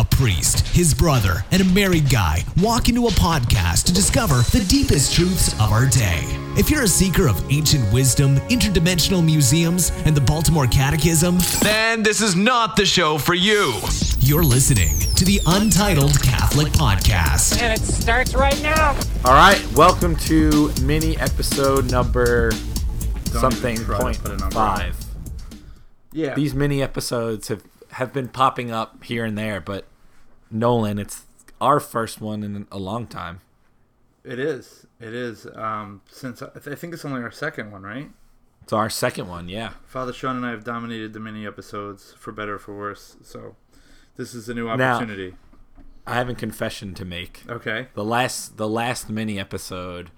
A priest, his brother, and a married guy walk into a podcast to discover the deepest truths of our day. If you're a seeker of ancient wisdom, interdimensional museums, and the Baltimore Catechism, then this is not the show for you. You're listening to the Untitled Catholic Podcast. And it starts right now. All right, welcome to mini episode number something even try to point put a number on five. Yeah. These mini episodes have have been popping up here and there, but Nolan, it's our first one in a long time. it is. It is. Um, since I, I think it's only our second one, right? It's our second one, yeah. Father Sean and I have dominated the mini episodes for better or for worse. So this is a new Now- opportunity. I have a confession to make. okay. The last the last mini episode,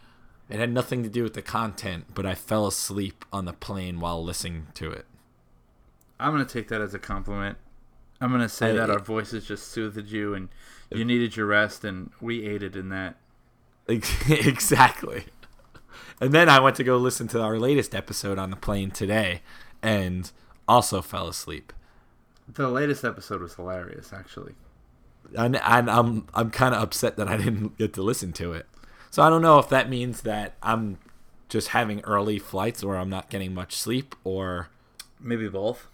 it had nothing to do with the content, but I fell asleep on the plane while listening to it. I'm gonna take that as a compliment. I'm gonna say I- that our voices just soothed you and you needed your rest, and we aided in that. exactly. And then I went to go listen to our latest episode on the plane today and also fell asleep. The latest episode was hilarious, actually. And, and I'm I'm kind of upset that I didn't get to listen to it. So I don't know if that means that I'm just having early flights or I'm not getting much sleep or Maybe both.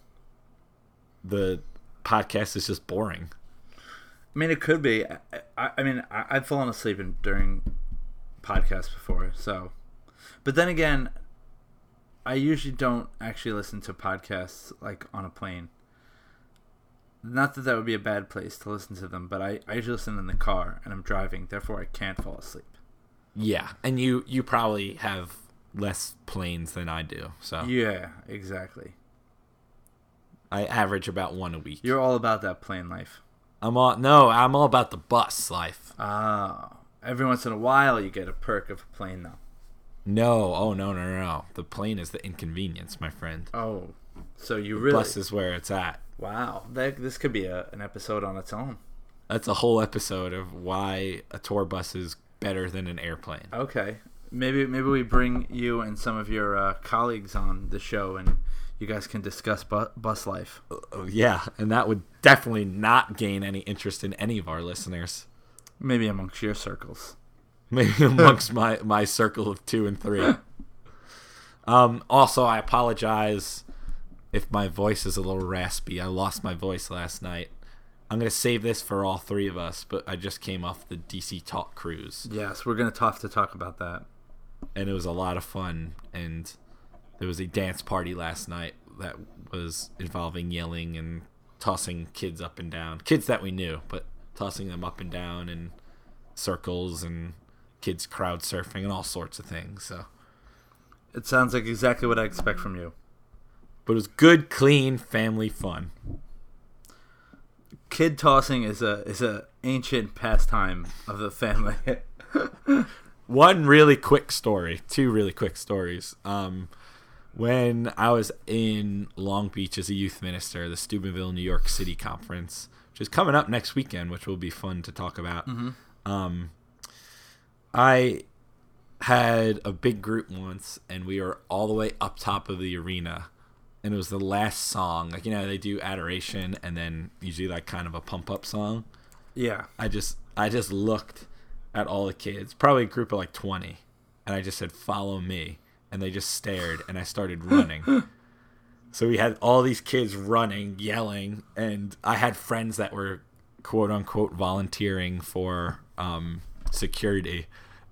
the podcast is just boring. I mean, it could be. I, I, mean, I, I've fallen asleep in, during podcasts before, so. But then again, I usually don't actually listen to podcasts like on a plane. Not that that would be a bad place to listen to them, but I, I usually listen in the car and I'm driving, therefore I can't fall asleep. Yeah, and you you probably have less planes than I do. So Yeah, exactly. I average about one a week. You're all about that plane life. I'm all no, I'm all about the bus life. Ah, every once in a while you get a perk of a plane, though. No, oh no, no, no, no. The plane is the inconvenience, my friend. Oh, so you really? Bus is where it's at. Wow, that, this could be a, an episode on its own. That's a whole episode of why a tour bus is better than an airplane. Okay, maybe maybe we bring you and some of your uh, colleagues on the show, and you guys can discuss bu- bus life. Oh, yeah, and that would definitely not gain any interest in any of our listeners. Maybe amongst your circles. Maybe amongst my my circle of two and three. Um, also, I apologize if my voice is a little raspy. I lost my voice last night. I'm gonna save this for all three of us, but I just came off the DC Talk cruise. Yes, we're gonna talk to talk about that. and it was a lot of fun. And there was a dance party last night that was involving yelling and tossing kids up and down. Kids that we knew, but tossing them up and down in circles and kids crowd surfing and all sorts of things. So, It sounds like exactly what I expect from you. but it was good, clean family fun. Kid tossing is a is a ancient pastime of the family. One really quick story, two really quick stories. Um, when I was in Long Beach as a youth minister, the Steubenville, New York City conference, which is coming up next weekend, which will be fun to talk about. Um, I had a big group once, and we were all the way up top of the arena, and it was the last song. Like you know, they do adoration, and then usually like kind of a pump up song. yeah, I just I just looked at all the kids, probably a group of like 20, and I just said follow me and they just stared and I started running. so we had all these kids running, yelling, and I had friends that were quote unquote volunteering for um, security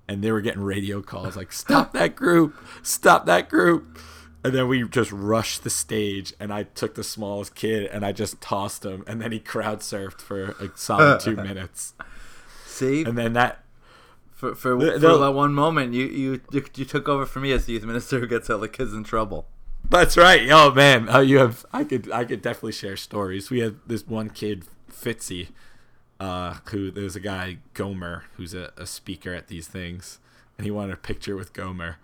and they were getting radio calls like stop that group, stop that group. And then we just rushed the stage, and I took the smallest kid and I just tossed him, and then he crowd surfed for a solid two minutes. see, And then that for for, The- for that one moment, you, you you took over for me as the youth minister who gets all the kids in trouble. That's right. Oh man, oh, you have. I could. I could definitely share stories. We had this one kid, Fitzy, uh, who there's a guy Gomer who's a, a speaker at these things, and he wanted a picture with Gomer.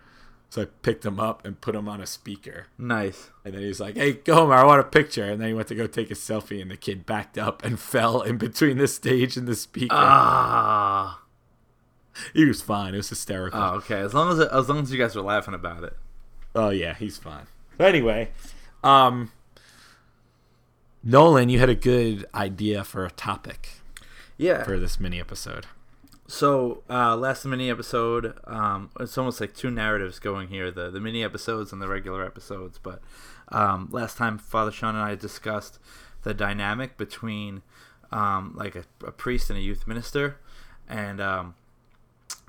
So I picked him up and put him on a speaker, Nice. and then he was like, "Hey Gomer, I want a picture." And then he went to go take a selfie, and the kid backed up and fell in between the stage and the speaker. Ah. he was fine. It was hysterical. Oh, okay. As long as as long as you guys are laughing about it. Oh yeah, he's fine. But anyway, um, Nolan, you had a good idea for a topic Yeah. for this mini episode. So uh, last mini episode, um, it's almost like two narratives going here: the the mini episodes and the regular episodes. But um, last time, Father Sean and I discussed the dynamic between um, like a, a priest and a youth minister, and um,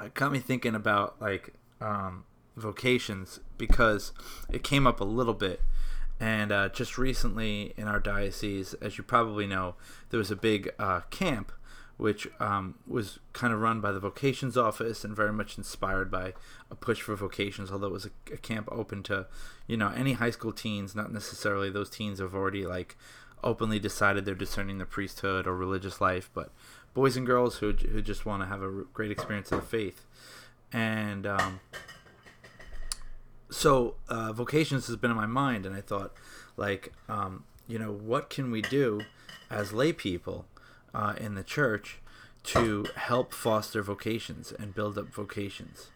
it got me thinking about like um, vocations because it came up a little bit. And uh, just recently in our diocese, as you probably know, there was a big uh, camp which um, was kind of run by the vocations office and very much inspired by a push for vocations. Although it was a, a, camp open to, you know, any high school teens, not necessarily those teens have already like openly decided they're discerning the priesthood or religious life, but boys and girls who who just want to have a great experience of the faith. And um, so uh, vocations has been in my mind, and I thought, like, um, you know, what can we do as lay people? uh, in the church to help foster vocations and build up vocations.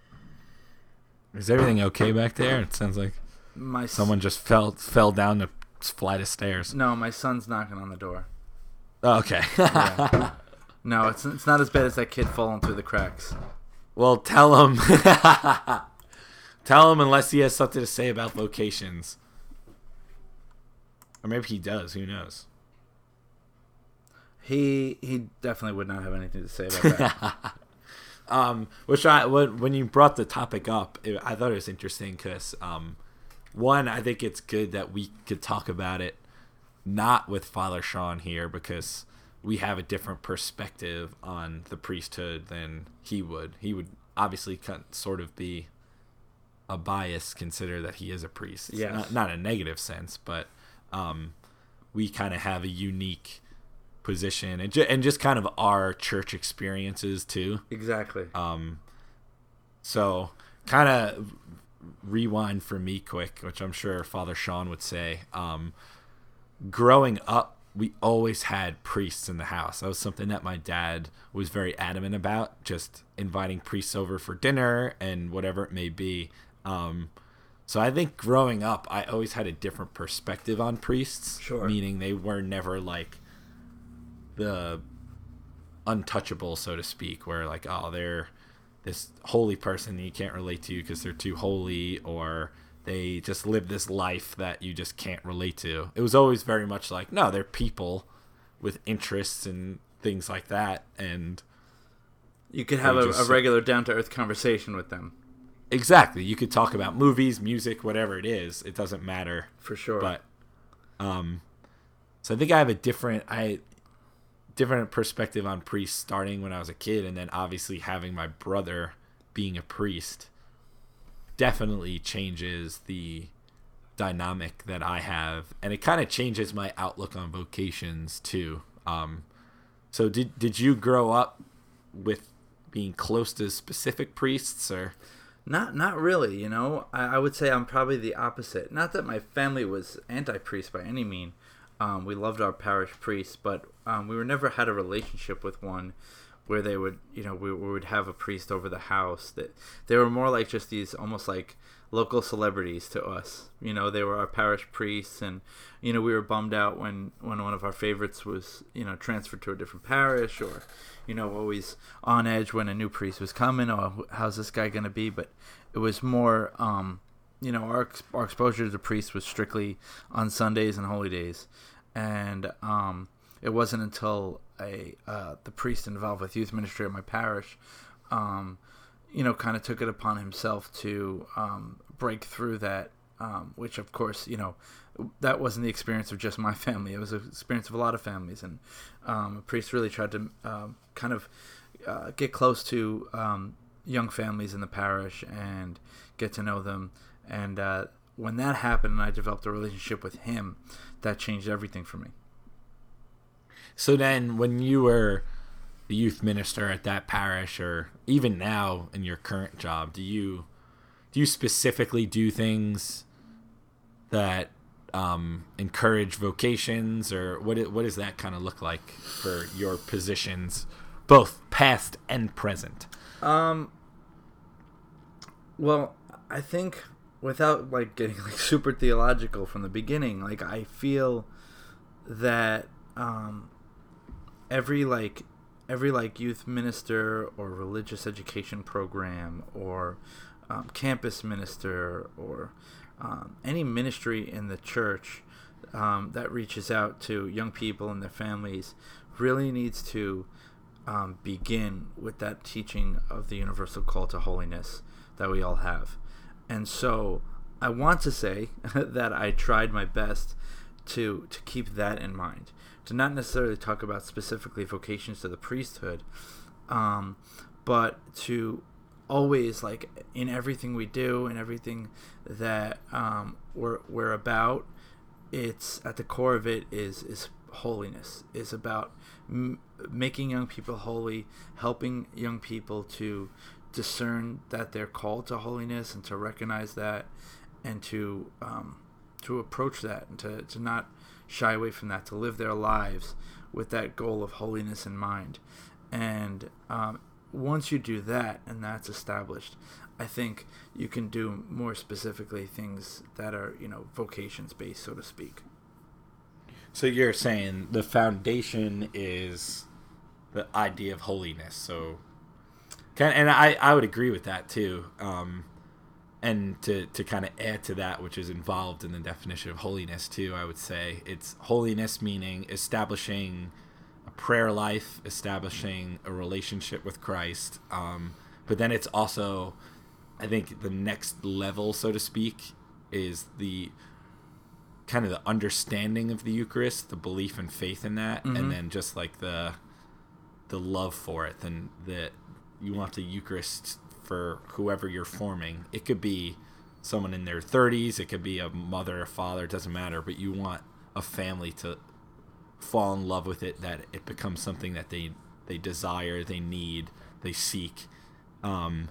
Is everything okay back there? It sounds like My someone just fell fell down the flight of stairs. no, my son's knocking on the door. Oh, okay. Yeah. no, it's it's not as bad as that kid falling through the cracks. well, tell him. tell him unless he has something to say about vocations. Or maybe he does. Who knows? He he definitely would not have anything to say about that. um, which I when when you brought the topic up, it, I thought it was interesting because um, one, I think it's good that we could talk about it, not with Father Sean here because we have a different perspective on the priesthood than he would. He would obviously sort of be a bias, consider that he is a priest. Yeah, not, not a negative sense, but um, we kind of have a unique position and, ju- and just kind of our church experiences too. exactly. Um, so kind of rewind for me quick, which I'm sure Father Sean would say. Um, growing up, we always had priests in the house. That was something that my dad was very adamant about, just inviting priests over for dinner and whatever it may be. Um, so I think growing up, I always had a different perspective on priests. Sure. Meaning they were never like the untouchable, so to speak, where like, oh, they're this holy person that you can't relate to because they're too holy, or they just live this life that you just can't relate to. It was always very much like, no, they're people with interests and things like that, and You could have a, a regular down to earth conversation with them exactly, you could talk about movies, music, whatever it is. It doesn't matter. for sure. but um so i think i have a different i different perspective on priests starting when i was a kid and then obviously having my brother being a priest definitely changes the dynamic that i have and it kind of changes my outlook on vocations too um so did did you grow up with being close to specific priests or Not not really, you know. I, I would say I'm probably the opposite. Not that my family was anti-priest by any mean. Um, we loved our parish priest, but um, we were never had a relationship with one where they would, you know, we, we would have a priest over the house. That they were more like just these almost like local celebrities to us. You know, they were our parish priests, and you know, we were bummed out when when one of our favorites was, you know, transferred to a different parish, or you know, always on edge when a new priest was coming. Oh, how's this guy gonna be? But it was more, um, you know, our our exposure to the priest was strictly on Sundays and holy days, and um, it wasn't until a uh, the priest involved with youth ministry at my parish, um, you know, kind of took it upon himself to um, break through that. Um, which, of course, you know, that wasn't the experience of just my family. It was the experience of a lot of families, and um, priest really tried to um, kind of uh, get close to um, young families in the parish and get to know them. And uh, when that happened, and I developed a relationship with him, that changed everything for me. So then, when you were the youth minister at that parish, or even now in your current job, do you do you specifically do things that um, encourage vocations, or what? What does that kind of look like for your positions, both past and present? Um. Well, I think without like getting like super theological from the beginning, like I feel that um, every like every like youth minister or religious education program or um, campus minister or um, any ministry in the church um, that reaches out to young people and their families really needs to um, begin with that teaching of the universal call to holiness that we all have. And so I want to say that I tried my best to to keep that in mind, to not necessarily talk about specifically vocations to the priesthood, um, but to always like in everything we do and everything that um, we're we're about, it's at the core of it is is holiness. is about m- making young people holy, helping young people to discern that they're called to holiness and to recognize that and to um, to approach that and to, to not shy away from that to live their lives with that goal of holiness in mind and um, once you do that and that's established i think you can do more specifically things that are you know vocations based so to speak so you're saying the foundation is the idea of holiness. So, and I, I would agree with that too. Um, and to, to kind of add to that, which is involved in the definition of holiness too, I would say it's holiness meaning establishing a prayer life, establishing a relationship with Christ. Um, but then it's also, I think, the next level, so to speak, is the kind of the understanding of the Eucharist, the belief and faith in that, mm-hmm. and then just like the the love for it, then that you want the Eucharist for whoever you're forming. It could be someone in their 30s, it could be a mother, a father, it doesn't matter, but you want a family to fall in love with it that it becomes something that they they desire, they need, they seek. Um,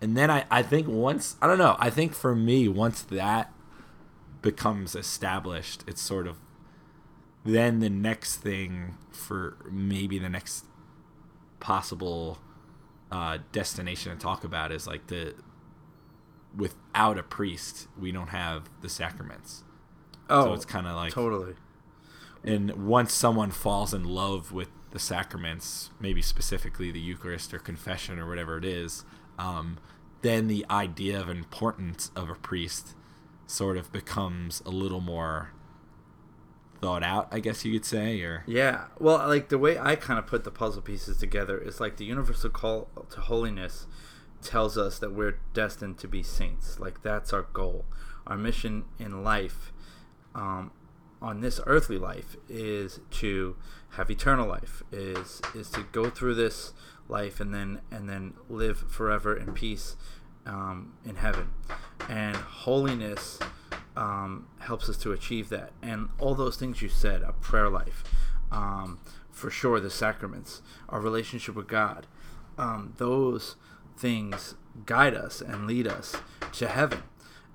and then I, I think once I don't know, I think for me once that becomes established, it's sort of then the next thing for maybe the next possible uh, destination to talk about is like the without a priest we don't have the sacraments. Oh so it's kind of like totally. And once someone falls in love with the sacraments maybe specifically the eucharist or confession or whatever it is um, then the idea of importance of a priest sort of becomes a little more thought out, I guess you could say, or yeah. Well, like the way I kind of put the puzzle pieces together is like the universal call to holiness tells us that we're destined to be saints. Like that's our goal. Our mission in life, um, on this earthly life, is to have eternal life. Is is to go through this life and then and then live forever in peace um, in heaven. And holiness um, helps us to achieve that. And all those things you said, a prayer life, um, for sure, the sacraments, our relationship with God, um, those things guide us and lead us to heaven.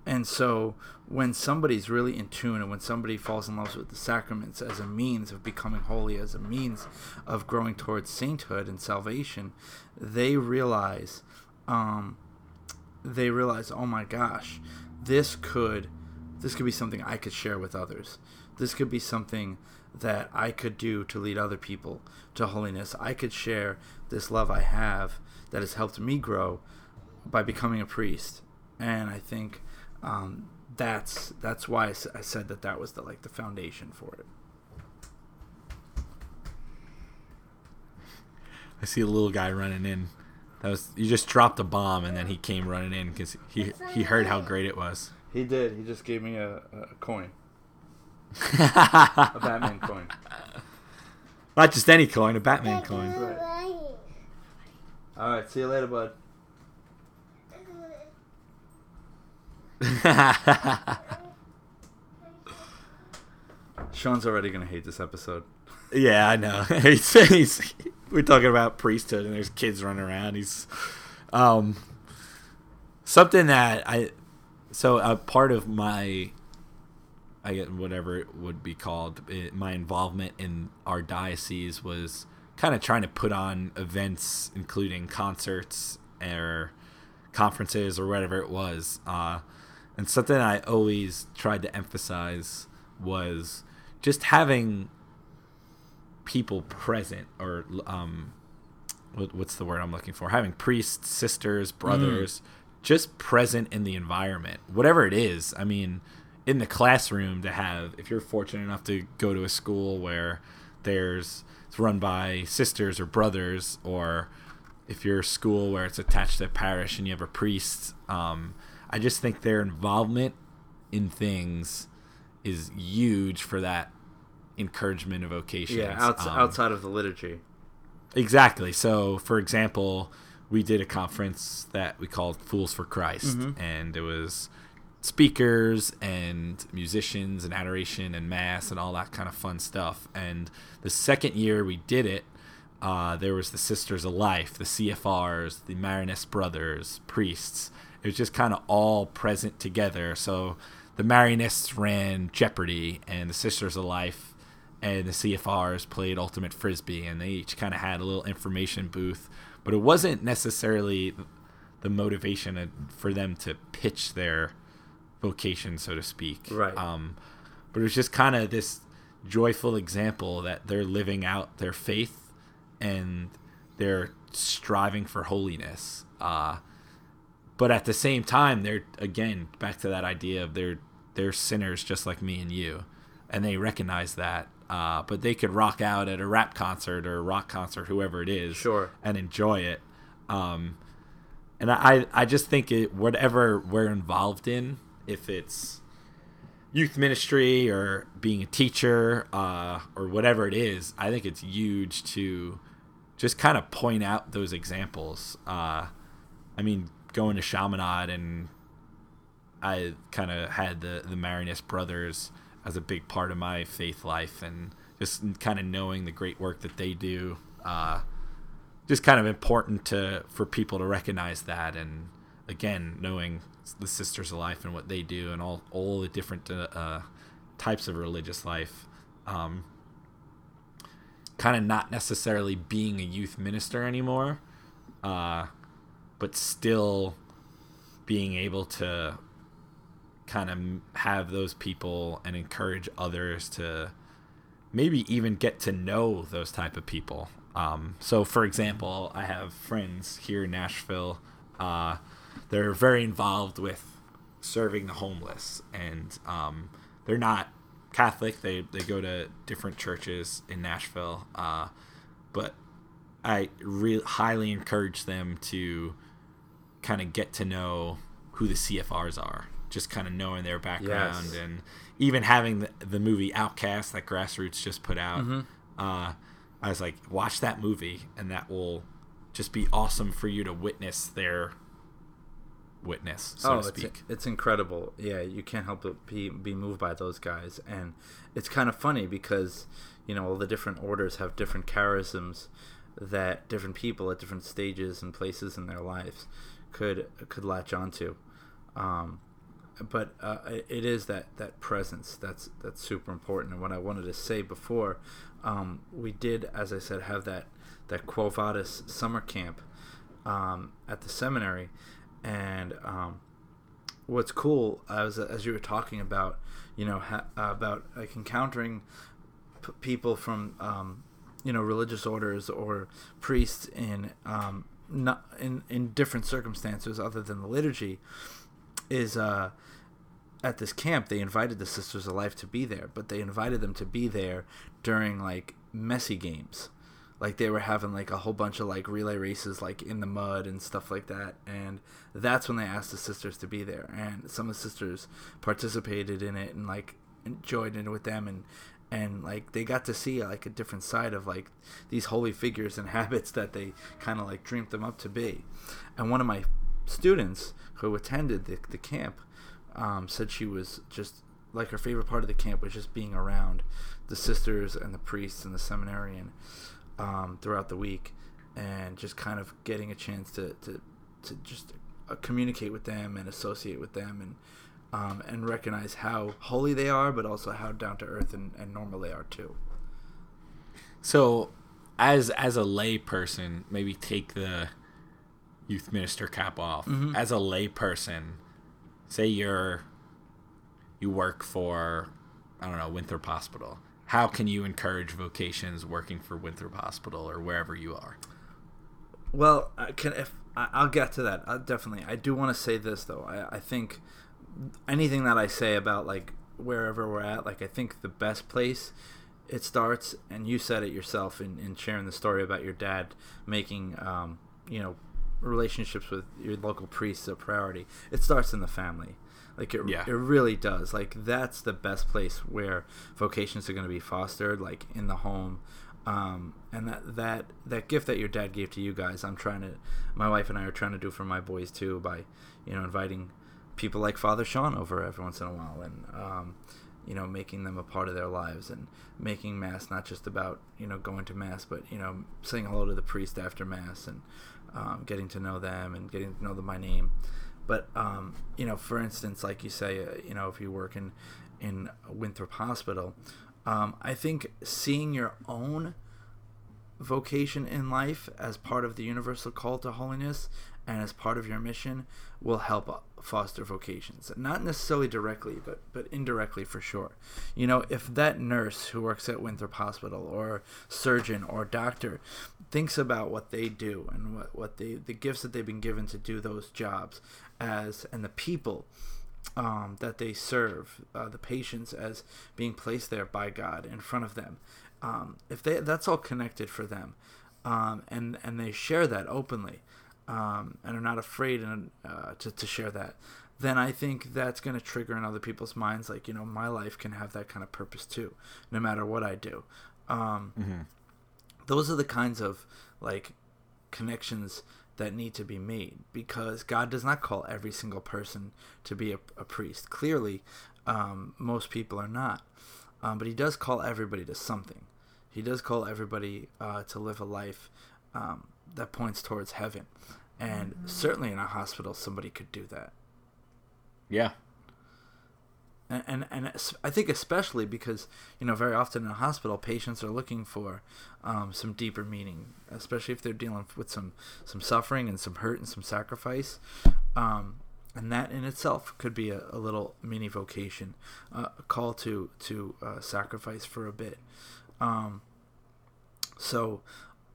And so when somebody's really in tune and when somebody falls in love with the sacraments as a means of becoming holy, as a means of growing towards sainthood and salvation, they realize um, they realize, oh my gosh, this could this could be something I could share with others. This could be something that I could do to lead other people to holiness. I could share this love I have that has helped me grow by becoming a priest. And I think um, that's that's why I, I said that that was the like the foundation for it. I see a little guy running in. That was you just dropped a bomb and then he came running in because he he heard how great it was. He did. He just gave me a, a coin, a Batman coin. Not just any coin, a Batman coin. Right. All right. See you later, bud. Sean's already gonna hate this episode. Yeah, I know. he's, he's, we're talking about priesthood, and there's kids running around. He's um, something that I. So a part of my, I get whatever it would be called, it, my involvement in our diocese was kind of trying to put on events, including concerts or conferences or whatever it was. Uh, and something I always tried to emphasize was just having people present or um what, what's the word I'm looking for? Having priests, sisters, brothers, just present in the environment, whatever it is. I mean, in the classroom to have, if you're fortunate enough to go to a school where there's it's run by sisters or brothers, or if you're a school where it's attached to a parish and you have a priest, um, I just think their involvement in things is huge for that encouragement of vocations. Yeah, outs- Um, outside of the liturgy. Exactly. So, for example, we did a conference that we called Fools for Christ, and it was speakers and musicians and adoration and mass and all that kind of fun stuff. And the second year we did it, uh, there was the Sisters of Life, the CFRs, the Marianist Brothers, priests. It was just kind of all present together. So the Marianists ran Jeopardy, and the Sisters of Life and the CFRs played Ultimate Frisbee, and they each kind of had a little information booth. But it wasn't necessarily the motivation for them to pitch their vocation, so to speak. Right. Um, but it was just kind of this joyful example that they're living out their faith and they're striving for holiness. Uh, but at the same time, they're again back to that idea of they're they're sinners just like me and you, and they recognize that. Uh, but they could rock out at a rap concert or a rock concert, whoever it is, Sure. and enjoy it. Um, and I I just think it whatever we're involved in, if it's youth ministry or being a teacher uh, or whatever it is, I think it's huge to just kind of point out those examples. Uh, I mean, going to Chaminade and I kind of had the the Marianist brothers as a big part of my faith life, and just kind of knowing the great work that they do. Uh, just kind of important to for people to recognize that, and again, knowing the Sisters of Life and what they do, and all all the different uh, uh, types of religious life. Um, kind of not necessarily being a youth minister anymore, uh, but still being able to kind of have those people and encourage others to maybe even get to know those type of people. Um, so, for example, I have friends here in Nashville. Uh, they're very involved with serving the homeless, and um, they're not Catholic. They they go to different churches in Nashville, uh, but I re- highly encourage them to kind of get to know who the CFRs are, just kind of knowing their background Yes. and even having the, the movie Outcast that Grassroots just put out. Mm-hmm. Uh, I was like, watch that movie, and that will just be awesome for you to witness their witness, so oh, to it's, speak. it's incredible. Yeah, you can't help but be, be moved by those guys. And it's kind of funny because, you know, all the different orders have different charisms that different people at different stages and places in their lives could could latch onto. Um, but uh, it is that, that presence that's that's super important. And what I wanted to say before, um, we did, as I said, have that that Quo Vadis summer camp um, at the seminary, and um, what's cool as as you were talking about, you know, ha- about like encountering p- people from um, you know religious orders or priests in um, not in in different circumstances other than the liturgy, is uh, at this camp they invited the Sisters of Life to be there, but they invited them to be there during like messy games. Like they were having like a whole bunch of like relay races like in the mud and stuff like that and that's when they asked the sisters to be there and some of the sisters participated in it and like enjoyed it with them and and like they got to see like a different side of like these holy figures and habits that they kind of like dreamed them up to be. And one of my students who attended the, the camp um, said she was just like her favorite part of the camp was just being around the sisters and the priests and the seminarian um, throughout the week and just kind of getting a chance to, to, to just uh, communicate with them and associate with them and um, and recognize how holy they are but also how down to earth and, and normal they are too So, as as a lay person, maybe take the youth minister cap off. Mm-hmm. As a lay person, say you're you work for I don't know Winthrop Hospital, how can you encourage vocations working for Winthrop Hospital or wherever you are? Well, I can if I'll get to that. i definitely. I do want to say this though. I, I think anything that I say about like wherever we're at, like I think the best place it starts, and you said it yourself in, in sharing the story about your dad making, um, you know, relationships with your local priests a priority. It starts in the family. Like it, Yeah. it really does. Like that's the best place where vocations are going to be fostered, like in the home. Um, and that that that gift that your dad gave to you guys, I'm trying to, my wife and I are trying to do for my boys too by, you know, inviting people like Father Sean over every once in a while, and um, you know, making them a part of their lives, and making mass not just about you know going to mass, but you know, saying hello to the priest after mass, and um, getting to know them, and getting to know them by name. But um, you know, for instance, like you say, uh, you know, if you work in in Winthrop Hospital, um, I think seeing your own vocation in life as part of the universal call to holiness and as part of your mission will help foster vocations not necessarily directly but but indirectly for sure you know if that nurse who works at winthrop hospital or surgeon or doctor thinks about what they do and what, what they the gifts that they've been given to do those jobs as and the people um, that they serve uh, the patients as being placed there by God in front of them. Um, if they that's all connected for them, um, and and they share that openly, um, and are not afraid and uh, to to share that, then I think that's going to trigger in other people's minds like you know my life can have that kind of purpose too, no matter what I do. Um, Those are the kinds of like connections that need to be made because God does not call every single person to be a, a priest. Clearly, um, most people are not. Um, but He does call everybody to something. He does call everybody uh, to live a life um, that points towards heaven. And certainly in a hospital, somebody could do that. Yeah. and and, and I think especially because you know very often in a hospital patients are looking for um, some deeper meaning, especially if they're dealing with some some suffering and some hurt and some sacrifice, um, and that in itself could be a, a little mini vocation, uh, a call to to uh, sacrifice for a bit. Um, so,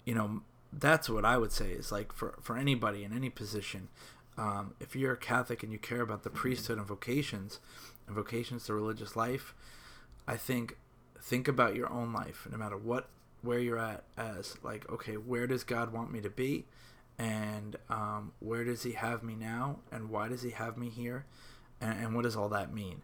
you know, that's what I would say is like for, for anybody in any position, um, if you're a Catholic and you care about the priesthood and vocations, and vocations to religious life, I think think about your own life, no matter what where you're at, as like, okay, where does God want me to be, and um, where does He have me now, and why does He have me here, and, and what does all that mean?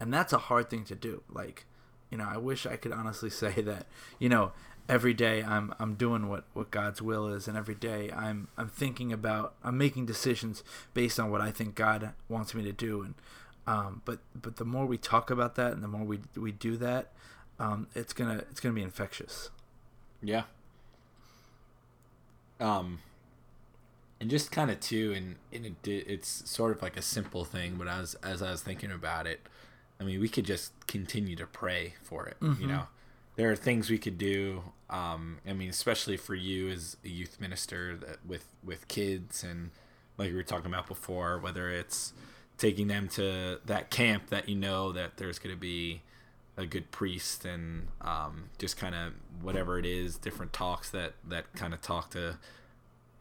And that's a hard thing to do. Like, you know, I wish I could honestly say that, you know, every day I'm I'm doing what, what God's will is and every day I'm I'm thinking about I'm making decisions based on what I think God wants me to do and um, but but the more we talk about that and the more we we do that um, it's gonna it's gonna be infectious Yeah. Um, and just kind of too, and, and it, it's sort of like a simple thing, but as as I was thinking about it, I mean, we could just continue to pray for it. You know, there are things we could do. Um, I mean, especially for you as a youth minister that with with kids and like we were talking about before, whether it's taking them to that camp that you know that there's going to be a good priest and um, just kind of whatever it is, different talks that that kind of talk to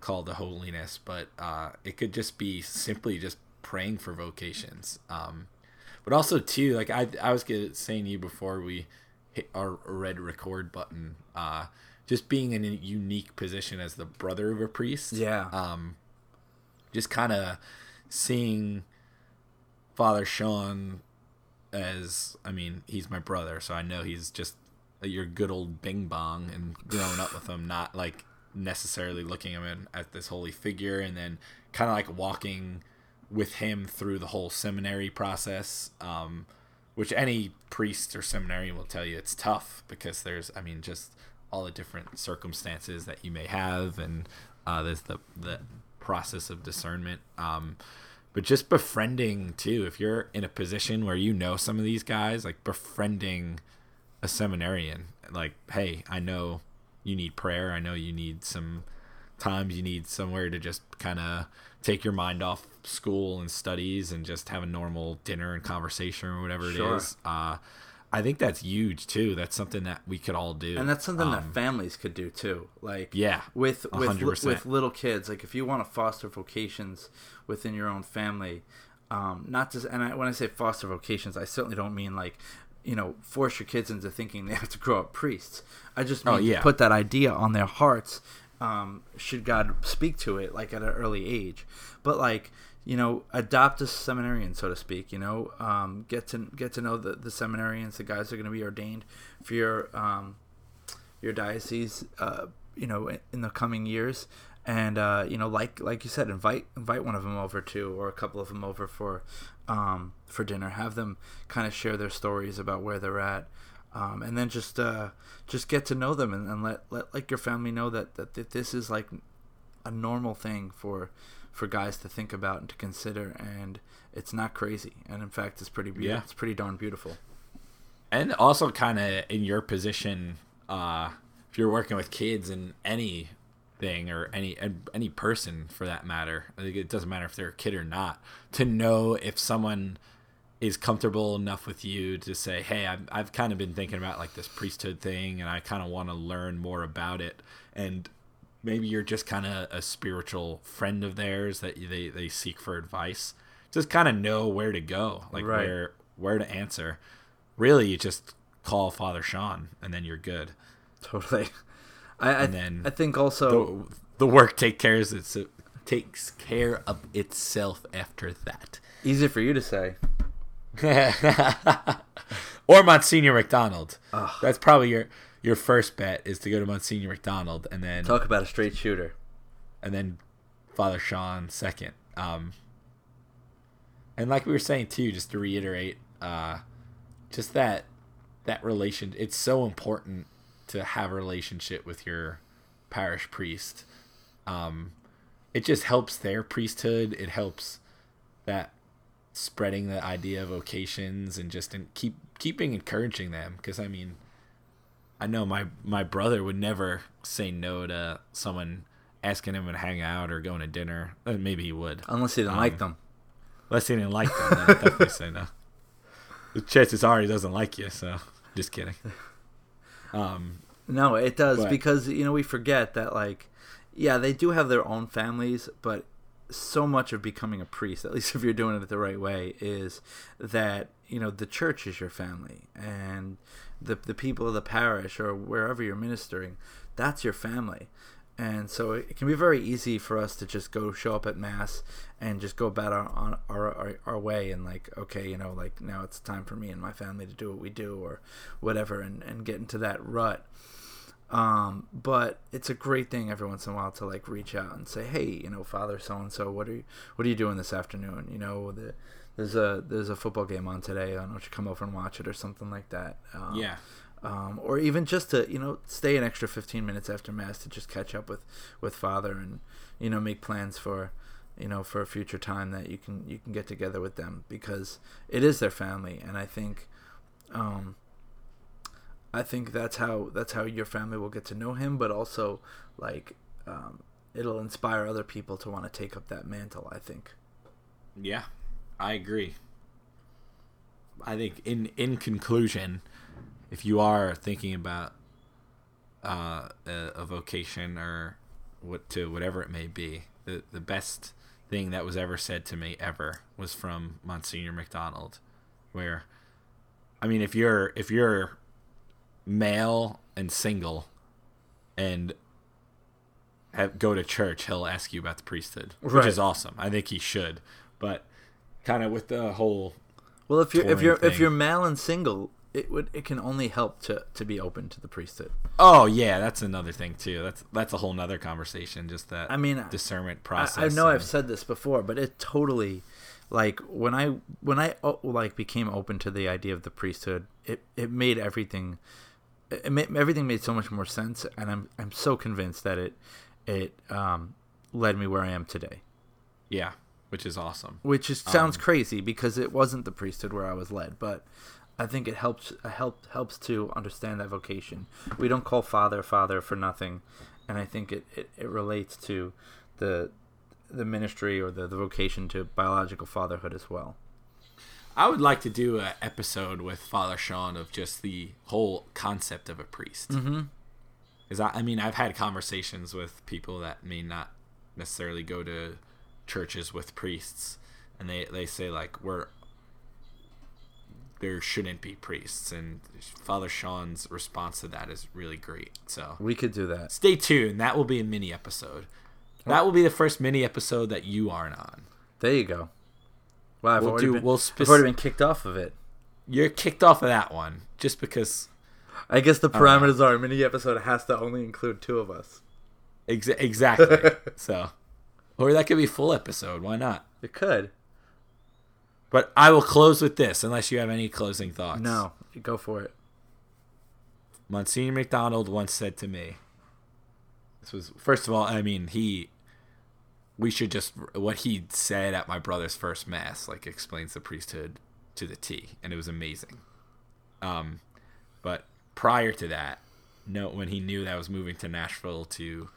call to holiness, but uh, it could just be simply just praying for vocations. Um, but also too, like I I was saying to you before we hit our red record button, uh, just being in a unique position as the brother of a priest. yeah Um, just kind of seeing Father Sean as I mean, he's my brother, so I know he's just your good old Bing Bong and growing up with him, not like necessarily looking at him at this holy figure, and then kind of like walking with him through the whole seminary process. Um, which any priest or seminary will tell you it's tough because there's, I mean, just all the different circumstances that you may have, and uh, there's the the process of discernment. Um, but just befriending too, if you're in a position where you know some of these guys, like befriending a seminarian, like, hey, I know you need prayer. I know you need some times you need somewhere to just kind of take your mind off school and studies and just have a normal dinner and conversation or whatever it Sure. is. Uh, I think that's huge too. That's something that we could all do. and that's something Um, that families could do too like Yeah, with with 100%. with little kids like if you want to foster vocations within your own family um not just and I, when i say foster vocations i certainly don't mean like you know force your kids into thinking they have to grow up priests i just mean Oh, yeah. put that idea on their hearts um should god speak to it like at an early age. But like you know adopt a seminarian so to speak you know? Um get to get to know the the seminarians the guys that are going to be ordained for your um your diocese, uh, you know, in- the coming years, and uh, you know, like like you said, invite invite one of them over to, or a couple of them over for um, for dinner. Have them kind of share their stories about where they're at, um, and then just uh, just get to know them and, and let let like your family know that, that that this is like a normal thing for for guys to think about and to consider, and it's not crazy, and in fact, it's pretty beautiful. Yeah. It's pretty darn beautiful. and also kind of in your position uh if you're working with kids in anything or any any person for that matter it doesn't matter if they're a kid or not to know if someone is comfortable enough with you to say hey i've, I've kind of been thinking about like this priesthood thing and i kind of want to learn more about it and maybe you're just kind of a spiritual friend of theirs that they, they seek for advice just kind of know where to go like Right. where where to answer really you just call father sean and then you're good Totally. I I, then I think also the, the work take cares it's, takes care of itself after that easy for you to say. or Monsignor McDonald. That's probably your your first bet is to go to Monsignor McDonald and then Talk about a straight shooter. and then Father Sean second. Um, and like we were saying too, just to reiterate, uh, just that that relation. It's so important to have a relationship with your parish priest. Um, it just helps their priesthood. It helps that spreading the idea of vocations and just keep keeping encouraging them. Because I mean, I know my my brother would never say no to someone asking him to hang out or going to dinner. Uh, maybe he would, Unless he didn't Um, like them. unless he didn't like them. Then I'd definitely say no. The chances are he doesn't like you. So just kidding. Um, No, it does but- because you know we forget that like, yeah, they do have their own families, but so much of becoming a priest, at least if you're doing it the right way, is that you know the church is your family and the the people of the parish or wherever you're ministering, that's your family. And so it can be very easy for us to just go show up at mass and just go about our our, our our way and like okay you know like now it's time for me and my family to do what we do or whatever and and get into that rut um, but it's a great thing every once in a while to like reach out and say, hey, you know, Father so and so, what are you, what are you doing this afternoon? You know, the, there's a there's a football game on today. I don't know if you come over and watch it or something like that. Um, yeah, Um, or even just to you know stay an extra 15 minutes after mass to just catch up with with Father and you know make plans for you know for a future time that you can you can get together with them because it is their family and I think. Um, I think that's how that's how your family will get to know him, but also like um, it'll inspire other people to want to take up that mantle. I think. yeah, I agree. I think in in conclusion, if you are thinking about uh, a, a vocation or what to whatever it may be, the the best thing that was ever said to me ever was from Monsignor McDonald, where, I mean, if you're if you're male and single, and have, go to church, he'll ask you about the priesthood, which Right. is awesome. I think he should, but kind of with the whole Well, if you're if you're if you're male and single, it would it can only help to to be open to the priesthood. Oh yeah, that's another thing too. That's that's a whole nother conversation. Just that I mean, discernment process. I know and- I've said this before, but it totally like when I when I oh, like became open to the idea of the priesthood, it it made everything it everything made so much more sense, and I'm I'm so convinced that it it um, led me where I am today. yeah, which is awesome. Which is, sounds crazy because it wasn't the priesthood where I was led, but I think it helps it help helps to understand that vocation. We don't call father father for nothing, and I think it, it, it relates to the the ministry or the, the vocation to biological fatherhood as well. I would like to do an episode with Father Sean of just the whole concept of a priest. Mm-hmm. Because I, I mean, I've had conversations with people that may not necessarily go to churches with priests, and they they say like we're there shouldn't be priests, and Father Sean's response to that is really great. So We could do that. stay tuned. That will be a mini episode. That will be the first mini episode that you aren't on. There you go. Wow, I've, We'll already, do- been, we'll I've already been kicked off of it. You're kicked off of that one just because I guess the parameters are a mini episode has to only include two of us. Exa- exactly. so, or that could be full episode. Why not? It could. But I will close with this, unless you have any closing thoughts. No, go for it. Monsignor McDonald once said to me, "This was first of all. I mean, he. We should just what he said at my brother's first mass like explains the priesthood to the T, and it was amazing. Um, but prior to that, no, when he knew that I was moving to Nashville to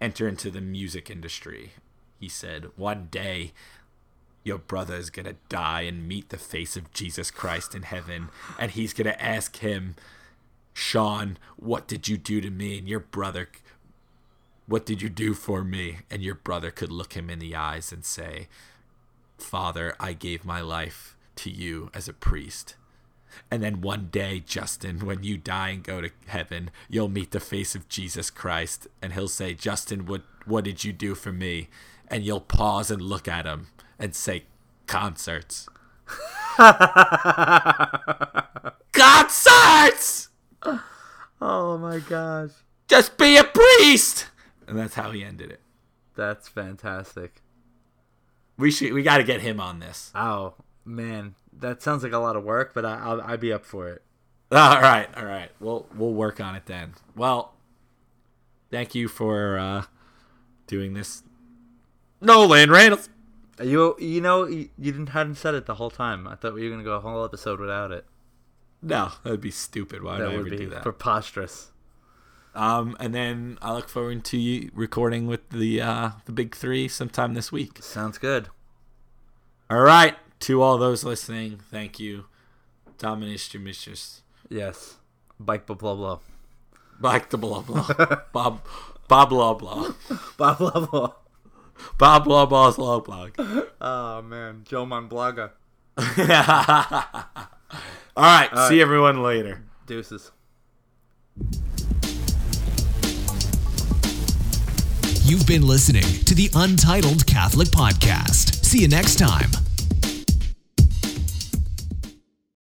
enter into the music industry, he said, "One day." Your brother is gonna die and meet the face of Jesus Christ in heaven, and he's gonna ask him, Sean, what did you do to me? And your brother, what did you do for me? And your brother could look him in the eyes and say, Father, I gave my life to you as a priest. And then one day, Justin, when you die and go to heaven, you'll meet the face of Jesus Christ, and he'll say, Justin, what, what did you do for me? And you'll pause and look at him and say, Concerts. Concerts! Oh my gosh. Just be a priest! And that's how he ended it. That's fantastic. We should we got to get him on this. Oh, man. That sounds like a lot of work, but I, I'll, I'd be up for it. All right, all right. We'll we'll work on it then. Well, thank you for uh doing this. Nolan Reynolds. You you know you, you didn't hadn't said it the whole time. I thought we were gonna go a whole episode without it. No, that'd be stupid. Why would I ever would be do that? preposterous. Um, and then I look forward to you recording with the uh the big three sometime this week. Sounds good. All right, to all those listening, thank you. Dominus Domitius. Yes. Bike blah blah blah. Back to blah blah. Bob Bob blah blah. Blah blah blah. Bob blah blah's law blog. Oh man, Joe Monblaga. All right, see everyone later. Deuces. You've been listening to the Untitled Catholic Podcast. See you next time.